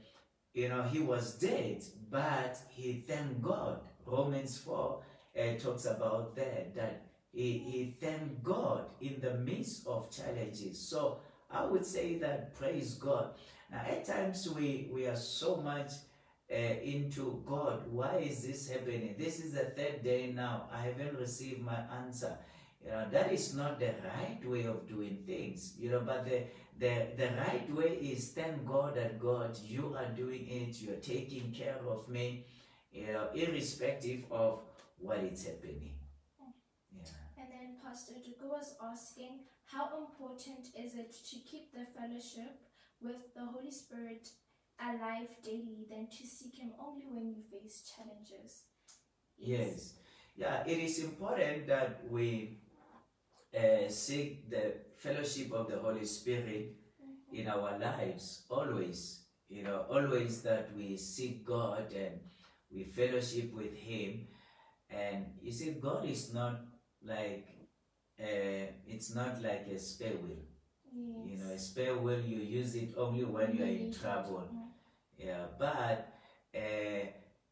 you know, he was dead, but he thanked God. Romans 4 uh, talks about that, that he, he thanked God in the midst of challenges. So I would say that praise God. Now, at times we, we are so much uh, into God. Why is this happening? This is the third day now. I haven't received my answer. You know, that is not the right way of doing things. You know, but the the, the right way is thank God that God, you are doing it, you're taking care of me, you know, irrespective of what is happening. Yeah. And then Pastor Duka was asking, how important is it to keep the fellowship with the Holy Spirit alive daily than to seek Him only when you face challenges? Yes. Yeah, it is important that we uh, seek the fellowship of the Holy Spirit in our lives, always. You know, always that we seek God and we fellowship with Him. And you see, God is not like, uh, it's not like a spare wheel. Yes. You know, a spare wheel, you use it only when you are in trouble. Yeah, but uh,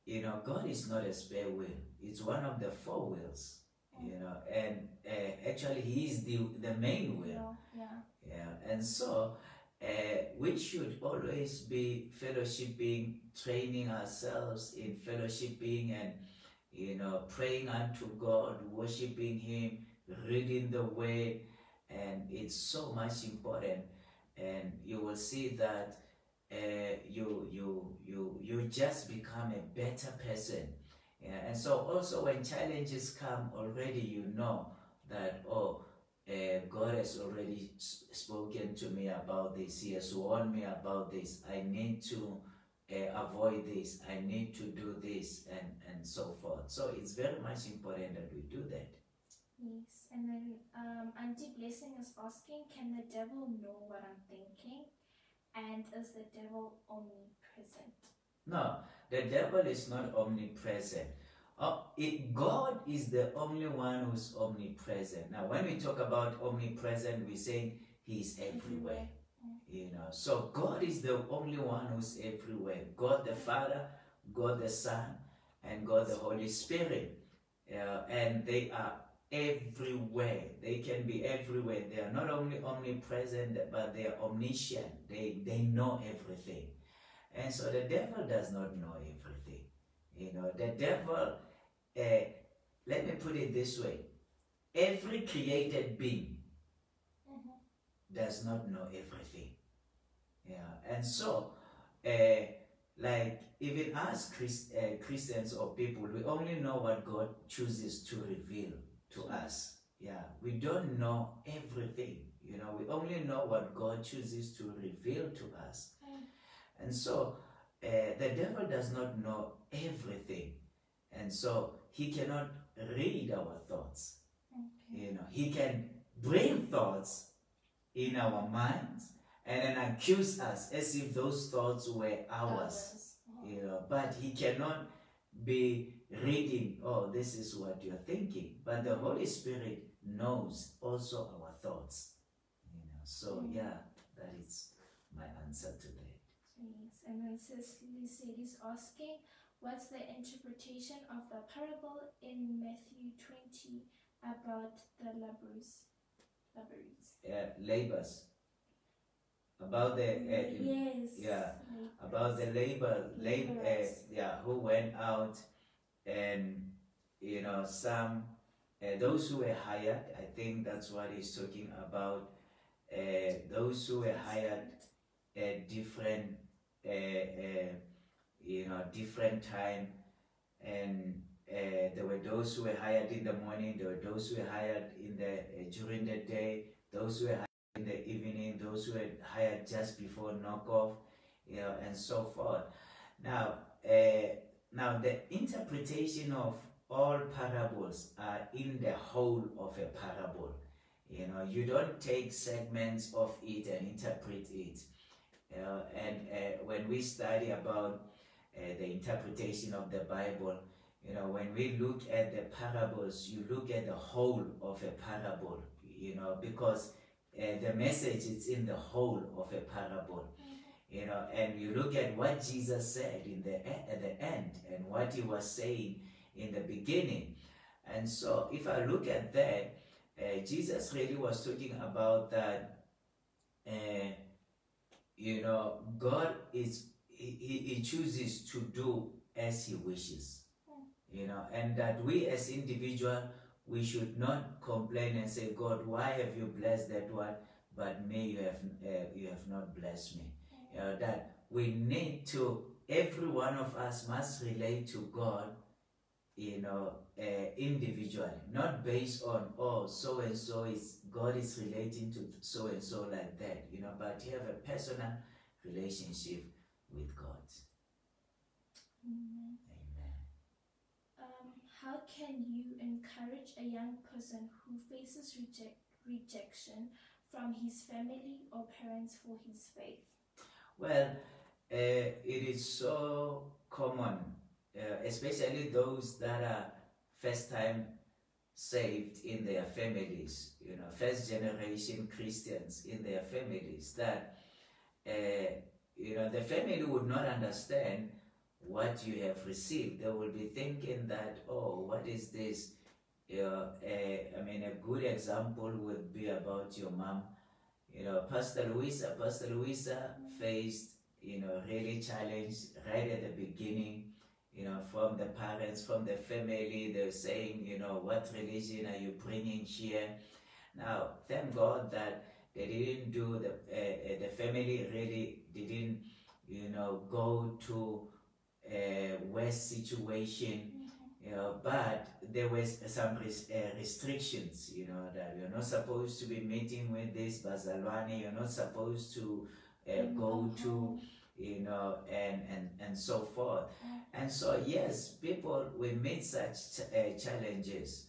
you know, God is not a spare wheel. It's one of the four wheels. You know, and uh, actually, He is the the main wheel. Yeah. yeah. Yeah, and so uh, we should always be fellowshipping, training ourselves in fellowshipping, and you know, praying unto God, worshiping Him, reading the Word, and it's so much important. And you will see that uh, you you you you just become a better person. Yeah, and so also when challenges come, already you know that oh, uh, God has already spoken to me about this. He has warned me about this. I need to uh, avoid this. I need to do this, and and so forth. So it's very much important that we do that. Yes, and then um, Auntie Blessing is asking, can the devil know what I'm thinking? And is the devil omnipresent? No, the devil is not omnipresent. Uh, it, God is the only one who's omnipresent. Now, when we talk about omnipresent, we say He's everywhere. You know, so God is the only one who's everywhere. God the Father, God the Son, and God the Holy Spirit. Uh, and they are everywhere. They can be everywhere. They are not only omnipresent, but they are omniscient. They they know everything. And so the devil does not know everything. You know, the devil, uh, let me put it this way every created being does not know everything. Yeah, and so uh, like even as Christ, uh, Christians or people, we only know what God chooses to reveal to us. Yeah, we don't know everything. You know, we only know what God chooses to reveal to us. And so uh, the devil does not know everything. And so he cannot read our thoughts. Okay. You know, he can bring thoughts in our minds and then accuse us as if those thoughts were ours. Others. Oh. You know, but he cannot be reading, oh, this is what you're thinking. But the Holy Spirit knows also our thoughts. You know, so Mm. yeah, that is my answer to that. Yes, and then Cecily said is asking, what's the interpretation of the parable in Matthew 20 about the laborers? Laborers. Uh, labors about the uh, yes. yeah, laborers. about the labor labor uh, yeah who went out and you know some uh, those who were hired i think that's what he's talking about uh, those who were hired at different uh, uh, you know different time. And uh, there were those who were hired in the morning there were those who were hired in the uh, during the day those who were hired in the evening those who were hired just before knockoff you know and so forth. Now now the interpretation of all parables are in the whole of a parable. You know you don't take segments of it and interpret it. Know, and uh, when we study about uh, the interpretation of the Bible, you know, when we look at the parables, you look at the whole of a parable, you know, because uh, the message is in the whole of a parable, you know, and you look at what Jesus said in the at the end and what he was saying in the beginning, and so if I look at that, uh, Jesus really was talking about that. Uh, you know, God is he, he chooses to do as he wishes. You know, and that we as individual we should not complain and say, God, why have you blessed that one, but me you have uh, you have not blessed me. Know, that we need to every one of us must relate to God you know, uh, individually, not based on oh so and so is God is relating to so and so like that, you know, but you have a personal relationship with God. Amen. Amen. Um, how can you encourage a young person who faces reject, rejection from his family or parents for his faith? Well, uh, it is so common, uh, especially those that are first time saved in their families, you know, first generation Christians in their families, that, uh, you know, the family would not understand what you have received. They will be thinking that, oh, what is this? You know, uh, I mean, a good example would be about your mom. You know, Pastor Luisa, Pastor Luisa faced, you know, really challenged right at the beginning, you know, from the parents, from the family. They're saying, you know, what religion are you bringing here? Now, thank God that they didn't do the, uh, uh, the family really didn't, you know, go to a worse situation you know, but there was some res- uh, restrictions, you know, that you're not supposed to be meeting with this Bazalwani, you're not supposed to uh, go to, you know, and, and, and so forth. And so, yes, people will meet such ch- uh, challenges.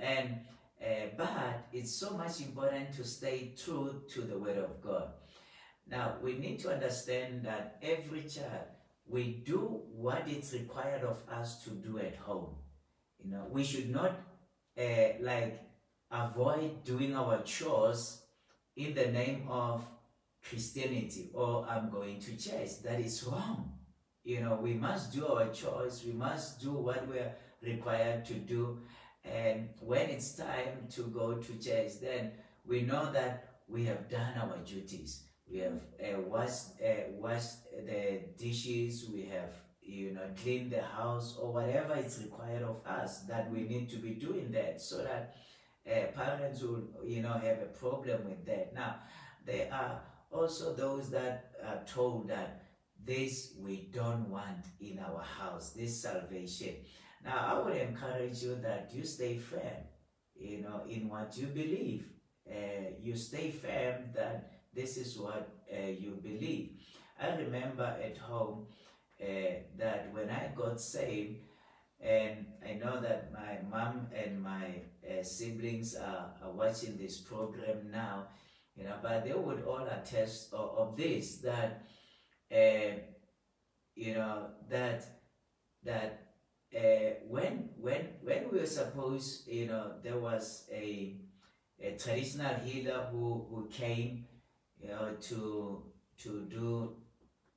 And uh, but it's so much important to stay true to the Word of God. Now, we need to understand that every child, we do what it's required of us to do at home. You know, we should not uh, like avoid doing our chores in the name of Christianity or I'm going to church. That is wrong. You know, we must do our chores. We must do what we're required to do. And when it's time to go to church, then we know that we have done our duties. We have uh, washed, uh, washed the dishes. We have, you know, cleaned the house or whatever it's required of us that we need to be doing that so that uh, parents will, you know, have a problem with that. Now, there are also those that are told that this we don't want in our house, this salvation. Now, I would encourage you that you stay firm, you know, in what you believe. Uh, you stay firm that this is what uh, you believe. I remember at home uh, that when I got saved, and I know that my mom and my uh, siblings are, are watching this program now, you know, but they would all attest of, of this that, uh, you know, that that uh, when when when we were supposed, you know, there was a a traditional healer who who came, you know, to to do,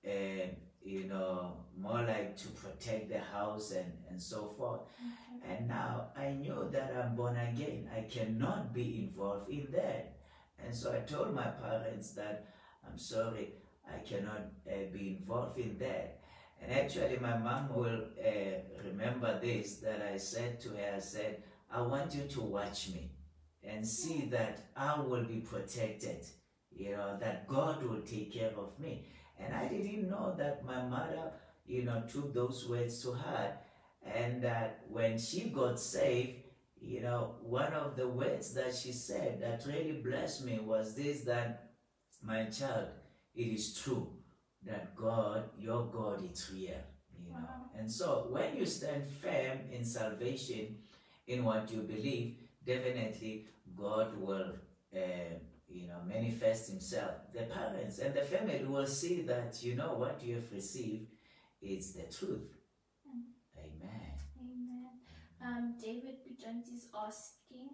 uh, you know, more like to protect the house and and so forth. Okay. And now I knew that I'm born again. I cannot be involved in that. And so I told my parents that I'm sorry, I cannot uh, be involved in that. And actually, my mom will uh, remember this that I said to her, I said, I want you to watch me and see that I will be protected, you know, that God will take care of me. And I didn't know that my mother, you know, took those words to heart. And that when she got saved, you know, one of the words that she said that really blessed me was this that my child, it is true that God, your God, is real. You know. And so when you stand firm in salvation, in what you believe, definitely God will, uh, you know, manifest Himself. The parents and the family will see that you know what you have received is the truth. Amen. Amen. Um, David Bijonti is asking,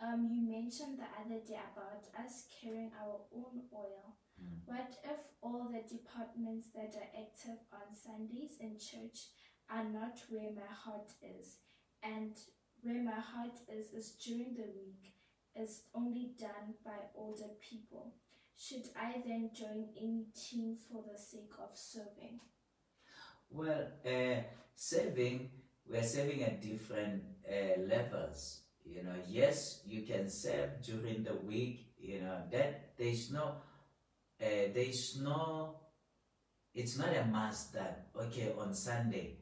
um, you mentioned the other day about us carrying our own oil. Mm. What if all the departments that are active on Sundays in church are not where my heart is? And where my heart is is during the week, is only done by older people. Should I then join any team for the sake of serving? Well, uh, serving, we're serving at different uh, levels. You know, yes, you can serve during the week. You know that there's no, uh, there's no. It's not a must that okay on Sunday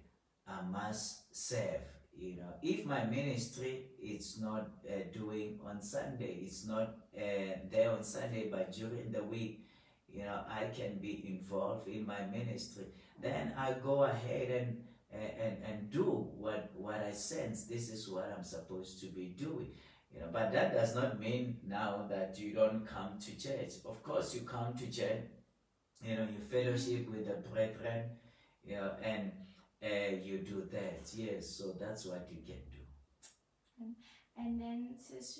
I must serve. You know, if my ministry is not uh, doing on Sunday, it's not uh, there on Sunday, but during the week, you know, I can be involved in my ministry then I go ahead and and, and do what what I sense this is what I'm supposed to be doing. You know, but that does not mean now that you don't come to church. Of course, you come to church. You know, you fellowship with the brethren. You know, and uh, you do that. Yes, so that's what you can And then says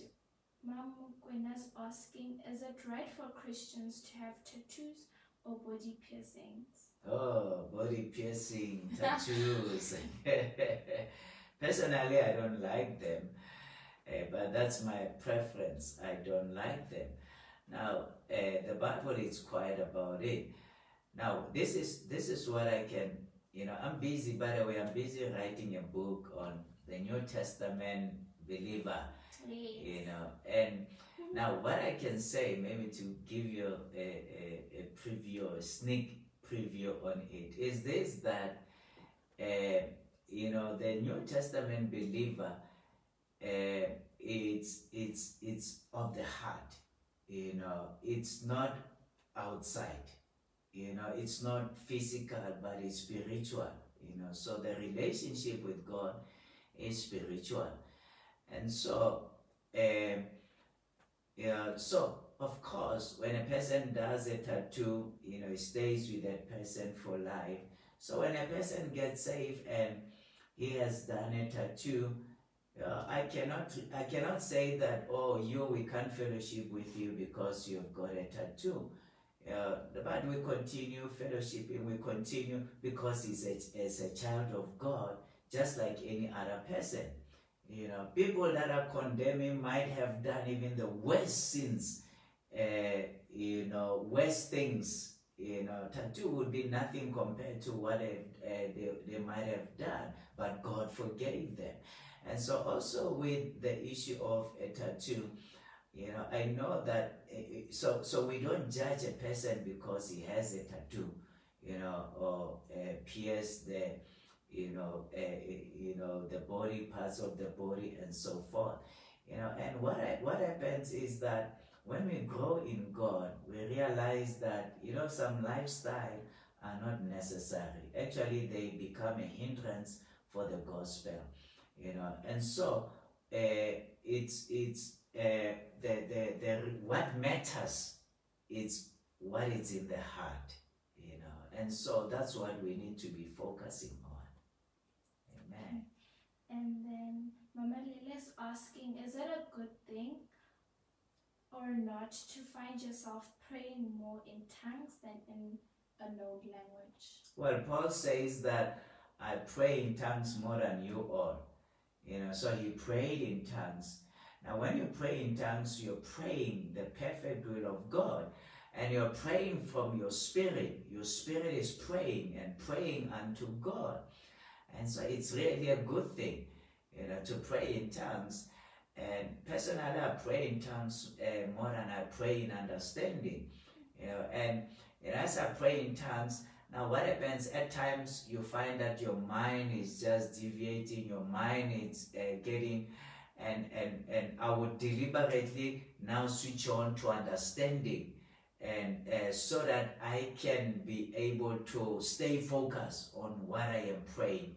Mom Gwena's asking, is it right for Christians to have tattoos or body piercings? Oh, body piercing, tattoos. Personally, I don't like them, eh, but that's my preference. I don't like them. Now, uh, the Bible is quiet about it. Now, this is this is what I can. You know, I'm busy. By the way, I'm busy writing a book on the New Testament believer. You know, and now what I can say, maybe to give you a, a, a preview, a sneak preview on it is this that uh, you know the New Testament believer uh, it's it's it's of the heart you know. It's not outside you know. It's not physical but it's spiritual you know. So the relationship with God is spiritual and so um, yeah so of course, when a person does a tattoo, you know, it stays with that person for life. So when a person gets saved and he has done a tattoo, uh, I cannot I cannot say that oh you we can't fellowship with you because you've got a tattoo. Uh, but we continue fellowshipping, we continue because he's a, as a child of God, just like any other person. You know, people that are condemning might have done even the worst sins uh, you know, worst things, you know, tattoo would be nothing compared to what they, uh, they, they might have done, but God forgave them. And so also with the issue of a tattoo, you know, I know that, uh, so, so we don't judge a person because he has a tattoo. you know, or uh, pierce the, you know, uh, you know, the body parts of the body and so forth. You know, and what what happens is that when we grow in God, we realize that you know some lifestyle are not necessary. Actually, they become a hindrance for the gospel. You know, and so uh, it's it's uh, the, the the what matters is what is in the heart. You know, and so that's what we need to be focusing. And then Mama Lila's asking, is it a good thing or not to find yourself praying more in tongues than in a known language? Well, Paul says that I pray in tongues more than you all. You know, so he prayed in tongues. Now, when you pray in tongues, you're praying the perfect will of God. And you're praying from your spirit. Your spirit is praying and praying unto God. And so it's really a good thing, you know, to pray in tongues. And personally, I pray in tongues uh, more than I pray in understanding. You know, and, as I pray in tongues, now what happens at times you find that your mind is just deviating, your mind is uh, getting, and, and, and I would deliberately now switch on to understanding and uh, so that I can be able to stay focused on what I am praying.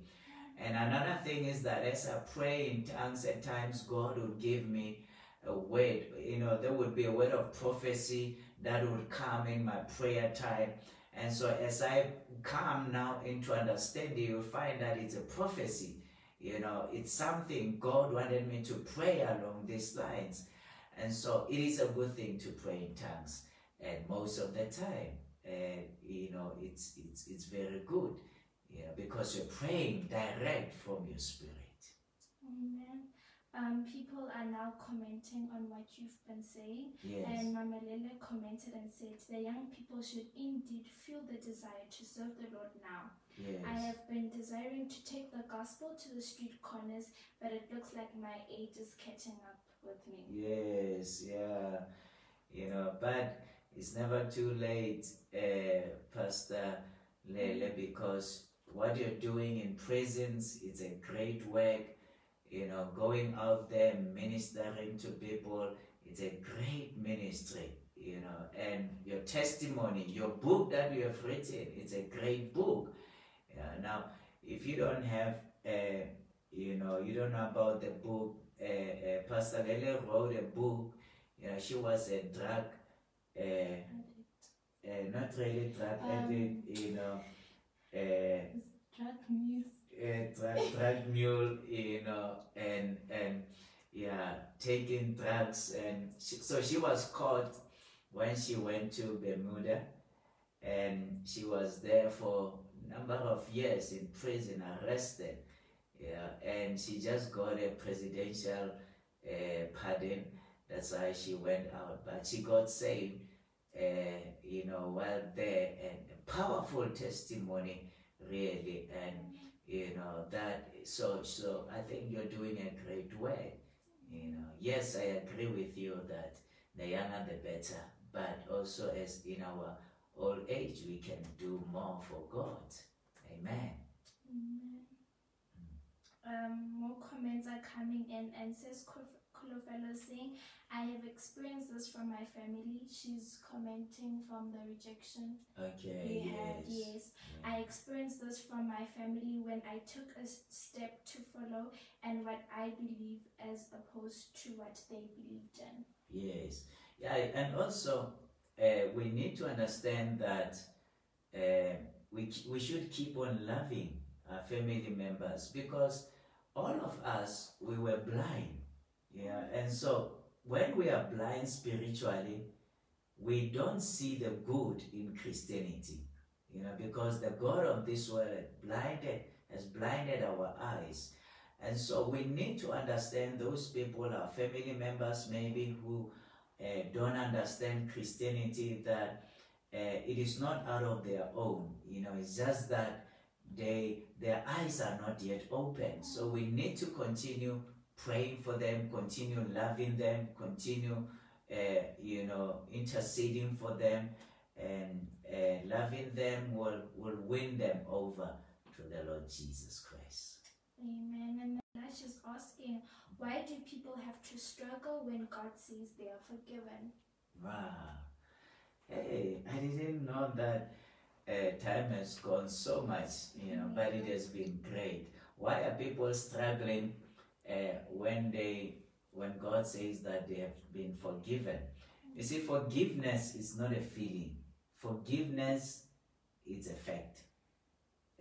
And another thing is that as I pray in tongues, at times God will give me a word. You know, there would be a word of prophecy that would come in my prayer time. And so as I come now into understanding, you'll find that it's a prophecy. You know, it's something God wanted me to pray along these lines. And so it is a good thing to pray in tongues. And most of the time, uh, you know, it's, it's, it's very good. Yeah, because you're praying direct from your spirit. Amen. Um, people are now commenting on what you've been saying. Yes. And Mama Lele commented and said, The young people should indeed feel the desire to serve the Lord now. yes. I have been desiring to take the gospel to the street corners, but it looks like my age is catching up with me. Yes, yeah. You know, but it's never too late, uh, Pastor Lele, because what you're doing in prisons is a great work. You know, going out there ministering to people, it's a great ministry. You know, and your testimony, your book that you have written, it's a great book. Now, if you don't have, uh, you know, you don't know about the book, uh, uh, Pastor Lele wrote a book. You know, she was a drug, uh, uh, not really drug Um, addict, you know, uh, Drug news. drug mule, you know, and and yeah, taking drugs, and she, so she was caught when she went to Bermuda, and she was there for a number of years in prison, arrested, yeah, and she just got a presidential uh, pardon. That's why she went out, but she got saved, uh, you know, while there, and a powerful testimony, really, and you know that so so i think you're doing a great way you know. Yes i agree with you that the younger the better but also as in our old age we can do more for god. Amen. Amen. Um, more comments are coming in. And says Kolofelo saying, I have experienced this from my family. She's commenting from the rejection okay we had. yes Yes. I experienced this from my family when I took a step to follow and what I believe as opposed to what they believed in. Yes, yeah, and also uh, we need to understand that uh, we we should keep on loving our family members because all of us we were blind, yeah, and so when we are blind spiritually, we don't see the good in Christianity, you know, because the God of this world blinded has blinded our eyes. And so we need to understand those people, our family members, maybe who uh, don't understand Christianity, that uh, it is not out of their own. You know, it's just that they their eyes are not yet open. So we need to continue praying for them, continue loving them, continue, uh, you know, interceding for them, and uh, loving them will, will win them over to the Lord Jesus Christ. Amen. And I just asking, why do people have to struggle when God says they are forgiven? Wow. Hey, I didn't know that uh, time has gone so much, you know, but it has been great. Why are people struggling uh, when they when God says that they have been forgiven? You see, forgiveness is not a feeling. Forgiveness is a fact.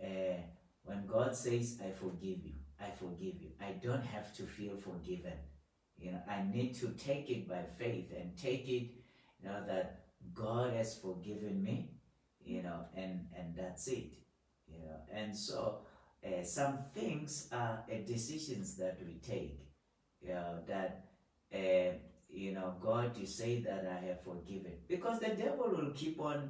Uh, when God says, "I forgive you," I forgive you. I don't have to feel forgiven. You know, I need to take it by faith and take it, you know, that God has forgiven me, you know, and and that's it, you know. And so, uh, some things are uh, decisions that we take, you know, that uh, you know, God, you say that I have forgiven, because the devil will keep on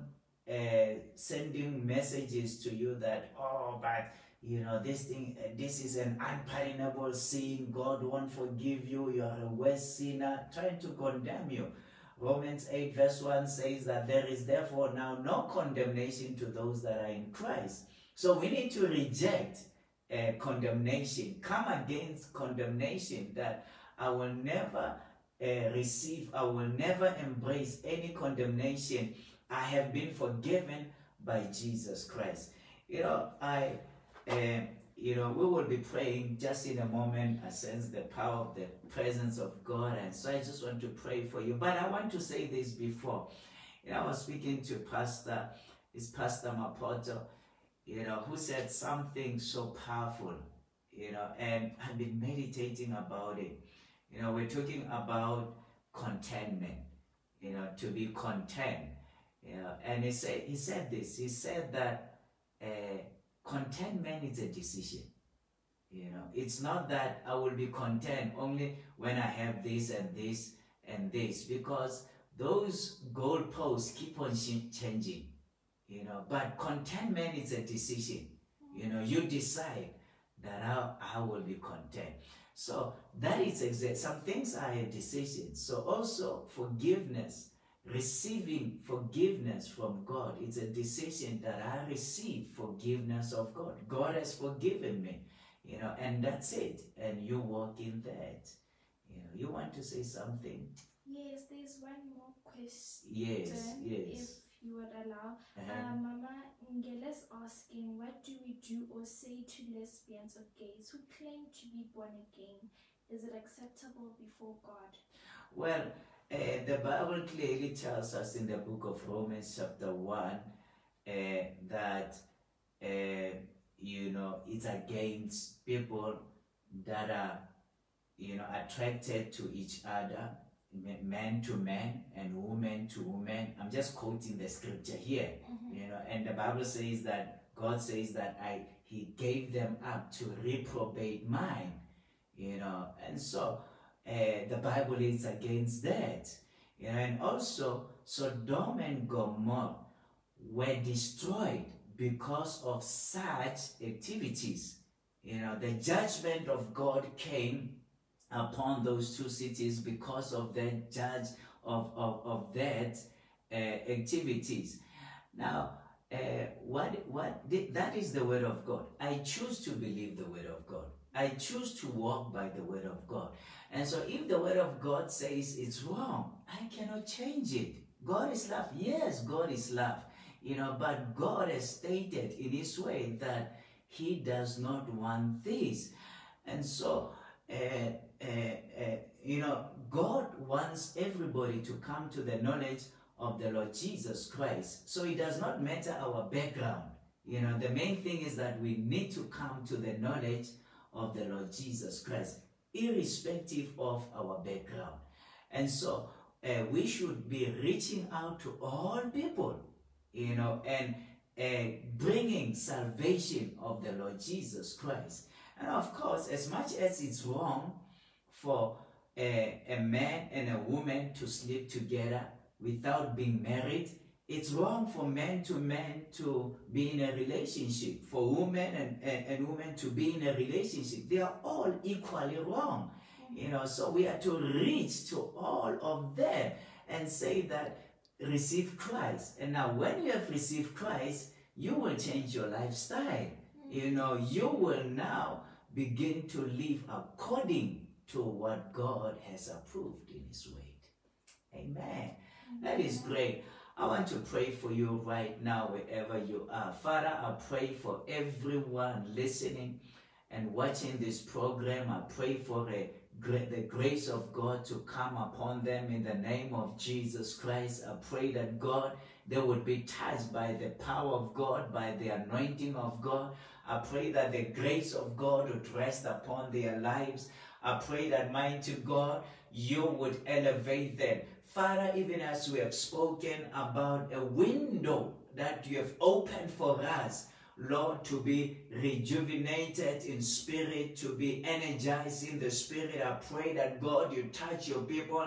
uh, sending messages to you that oh, but you know this thing, uh, this is an unpardonable sin. God won't forgive you. You are a worse sinner, trying to condemn you. Romans 8 verse 1 says that there is therefore now no condemnation to those that are in Christ. So we need to reject uh, condemnation, come against condemnation that I will never uh, receive, I will never embrace any condemnation. I have been forgiven by Jesus Christ. You know, I, uh, you know, we will be praying just in a moment. I sense the power of the presence of God. And so I just want to pray for you. But I want to say this before. You know, I was speaking to Pastor, it's Pastor Mapoto, you know, who said something so powerful, you know, and I've been meditating about it. You know, we're talking about contentment, you know, to be content. You know, and he said he said this. He said that uh, contentment is a decision. You know, it's not that I will be content only when I have this and this and this, because those goalposts keep on changing. You know, but contentment is a decision. You know, you decide that I, I will be content. So that is exact. Some things are a decision. So also forgiveness, receiving forgiveness from God, it's a decision that I receive forgiveness of God. God has forgiven me, you know, and that's it. And you walk in that. You know, you want to say something? Yes, there's one more question. Yes, yes. If you would allow. Uh-huh. Uh, Mama Ngeles asking, what do we do or say to lesbians or gays who claim to be born again? Is it acceptable before God? Well, uh, the Bible clearly tells us in the book of Romans, chapter 1, uh, that, uh, you know, it's against people that are, you know, attracted to each other man to man and woman to woman. I'm just quoting the scripture here, mm-hmm. you know, and the Bible says that God says that I He gave them up to reprobate mind, you know, and so uh, the Bible is against that, you know, and also Sodom and Gomorrah were destroyed because of such activities. You know, the judgment of God came upon those two cities because of the judge of, of, of that uh, activities. Now, uh, what, what, that is the word of God. I choose to believe the word of God. I choose to walk by the word of God. And so if the word of God says it's wrong, I cannot change it. God is love. Yes, God is love. You know, but God has stated in his way that he does not want this. And so uh, uh, uh, you know, God wants everybody to come to the knowledge of the Lord Jesus Christ. So it does not matter our background. You know, the main thing is that we need to come to the knowledge of the Lord Jesus Christ, irrespective of our background. And so uh, we should be reaching out to all people, you know, and uh, bringing salvation of the Lord Jesus Christ. And of course, as much as it's wrong for a, a man and a woman to sleep together without being married, it's wrong for men to men to be in a relationship, for women and, and, and women to be in a relationship. They are all equally wrong. You know, so we are to reach to all of them and say that receive Christ. And now, when you have received Christ, you will change your lifestyle. You know, you will now begin to live according to what God has approved in His Word. Amen. That is great. I want to pray for you right now, wherever you are. Father, I pray for everyone listening and watching this program. I pray for a, the grace of God to come upon them in the name of Jesus Christ. I pray that God, they would be touched by the power of God, by the anointing of God. I pray that the grace of God would rest upon their lives. I pray that, mighty God, you would elevate them. Father, even as we have spoken about a window that you have opened for us, Lord, to be rejuvenated in spirit, to be energized in the spirit. I pray that God, you touch your people,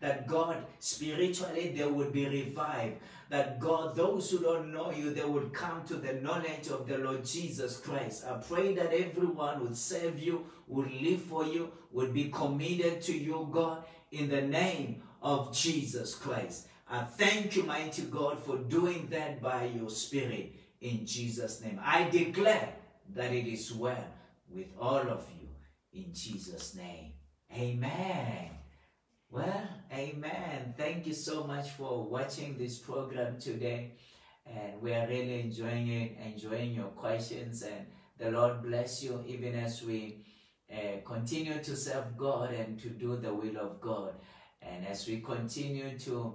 that God, spiritually, they would be revived. That God, those who don't know you, they would come to the knowledge of the Lord Jesus Christ. I pray that everyone would serve you, would live for you, would be committed to you, God, in the name of Jesus Christ. I thank you, mighty God, for doing that by your Spirit in Jesus' name. I declare that it is well with all of you in Jesus' name. Amen. Well, amen. Thank you so much for watching this program today. And we are really enjoying it, enjoying your questions. And the Lord bless you even as we uh, continue to serve God and to do the will of God. And as we continue to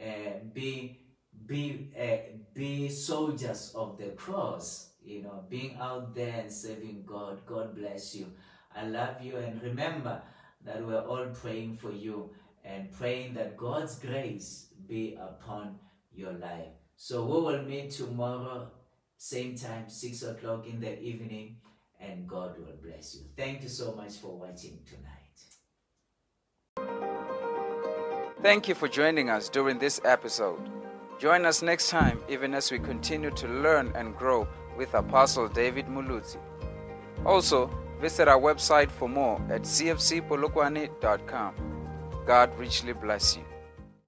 uh, be be uh, be soldiers of the cross, you know, being out there and serving God. God bless you. I love you, and remember that we're all praying for you and praying that God's grace be upon your life. So we will meet tomorrow, same time, six o'clock in the evening, and God will bless you. Thank you so much for watching tonight. Thank you for joining us during this episode. Join us next time, even as we continue to learn and grow with Apostle David Muluzi. Also, visit our website for more at cfcpolokwane.com. God richly bless you.